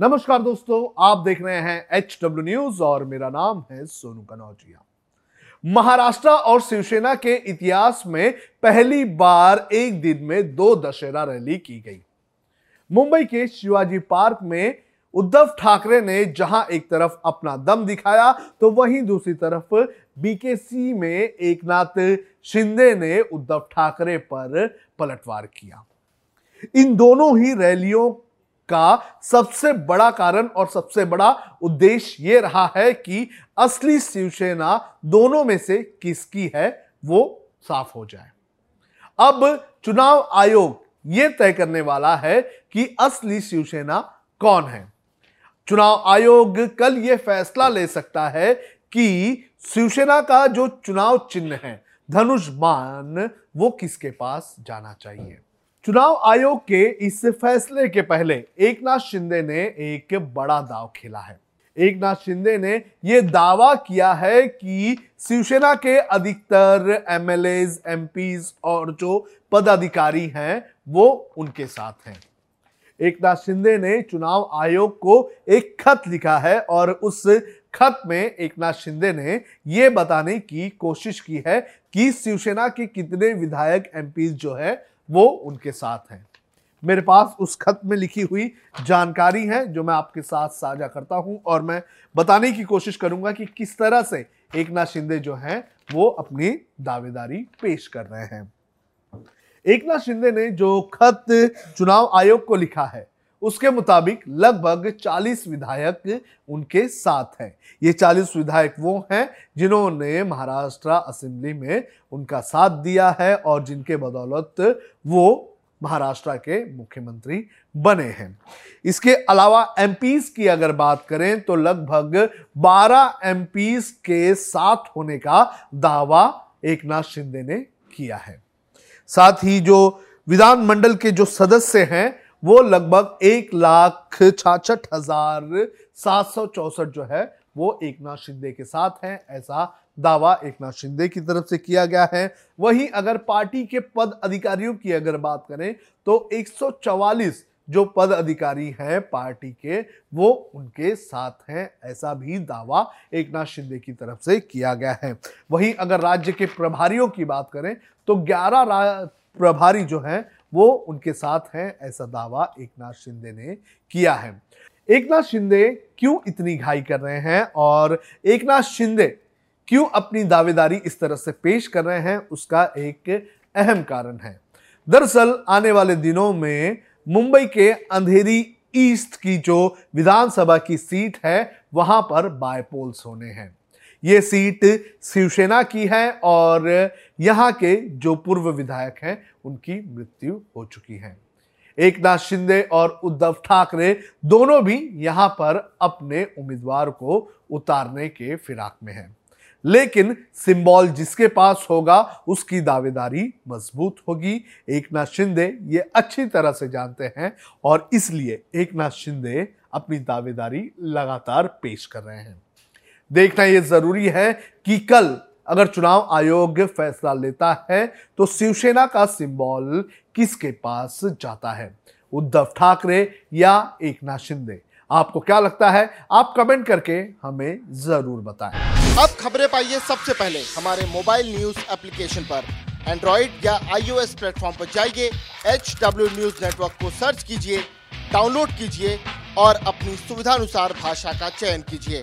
नमस्कार दोस्तों, आप देख रहे हैं एच डब्ल्यू न्यूज़ और मेरा नाम है सोनू कनौजिया। महाराष्ट्र और शिवसेना के इतिहास में पहली बार एक दिन में दो दशहरा रैली की गई। मुंबई के शिवाजी पार्क में उद्धव ठाकरे ने जहाँ एक तरफ़ अपना दम दिखाया तो वहीं दूसरी तरफ़ बीकेसी में एक नाथ शिंदे ने उद्धव ठाकरे पर पलटवार किया। इन दोनों ही रैलियों का सबसे बड़ा कारण और सबसे बड़ा उद्देश्य यह रहा है कि असली शिवसेना दोनों में से किसकी है, वो साफ़ हो जाए। अब चुनाव आयोग यह तय करने वाला है कि असली शिवसेना कौन है। चुनाव आयोग कल यह फैसला ले सकता है कि शिवसेना का जो चुनाव चिन्ह है, धनुष मान, वो किसके पास जाना चाहिए? चुनाव आयोग के इस फैसले के पहले एक नाथ शिंदे ने एक बड़ा दाव खेला है। एक नाथ शिंदे ने यह दावा किया है कि शिवसेना के अधिकतर एमएलए एमपीज और जो पदाधिकारी हैं, वो उनके साथ हैं। एक नाथ शिंदे ने चुनाव आयोग को एक खत लिखा है और उस खत में एक नाथ शिंदे ने यह बताने की कोशिश की है कि शिवसेना के कितने विधायक, एमपीज जो है वो उनके साथ हैं। मेरे पास उस खत में लिखी हुई जानकारी है जो मैं आपके साथ साझा करता हूँ और मैं बताने की कोशिश करूँगा कि किस तरह से एक नाथ शिंदे जो हैं वो अपनी दावेदारी पेश कर रहे हैं। एक नाथ शिंदे ने जो खत चुनाव आयोग को लिखा है उसके मुताबिक लगभग 40 विधायक उनके साथ हैं। ये 40 विधायक वो हैं जिन्होंने महाराष्ट्र असेंबली में उनका साथ दिया है और जिनके बदौलत वो महाराष्ट्र के मुख्यमंत्री बने हैं। इसके अलावा एमपीज की अगर बात करें तो लगभग 12 एमपीज के साथ होने का दावा एक नाथ शिंदे ने किया है। साथ ही जो विधानमंडल के जो सदस्य हैं वो लगभग एक लाख छाछठ हज़ार सात सौ चौसठ जो है, वो एक नाथ शिंदे के साथ हैं। ऐसा दावा एक नाथ शिंदे की तरफ़ से किया गया है। वहीं अगर पार्टी के पद अधिकारियों की अगर बात करें तो 144 जो पद अधिकारी हैं पार्टी के, वो उनके साथ हैं। ऐसा भी दावा एक नाथ शिंदे की तरफ़ से किया गया है। वहीं अगर राज्य के प्रभारियों की बात करें तो 11 प्रभारी जो हैं वो उनके साथ हैं, ऐसा दावा एक शिंदे ने किया है। एक शिंदे क्यों इतनी घाई कर रहे हैं और एक शिंदे क्यों अपनी दावेदारी इस तरह से पेश कर रहे हैं, उसका एक अहम कारण है। दरअसल, आने वाले दिनों में मुंबई के अंधेरी ईस्ट की जो विधानसभा की सीट है, वहाँ पर बायपोल्स होने हैं। ये सीट शिवसेना की है और यहाँ के जो पूर्व विधायक हैं, उनकी मृत्यु हो चुकी है। एक नाथ शिंदे और उद्धव ठाकरे दोनों भी यहाँ पर अपने उम्मीदवार को उतारने के फिराक में हैं। लेकिन सिंबल जिसके पास होगा, उसकी दावेदारी मज़बूत होगी। एक नाथ शिंदे ये अच्छी तरह से जानते हैं और इसलिए एक नाथ शिंदे अपनी दावेदारी लगातार पेश कर रहे हैं। देखना यह ज़रूरी है कि कल अगर चुनाव आयोग फैसला लेता है तो शिवसेना का सिंबल किसके पास जाता है? उद्धव ठाकरे या एक नाथ शिंदे? आपको क्या लगता है? आप कमेंट करके हमें ज़रूर बताएँ। अब खबरें पाइए सबसे पहले हमारे मोबाइल न्यूज़ एप्लीकेशन पर। एंड्रॉइड या आईओएस प्लेटफॉर्म पर जाइए एच डब्ल्यू न्यूज़ नेटवर्क को सर्च कीजिए, डाउनलोड कीजिए और अपनी सुविधानुसार भाषा का चयन कीजिए।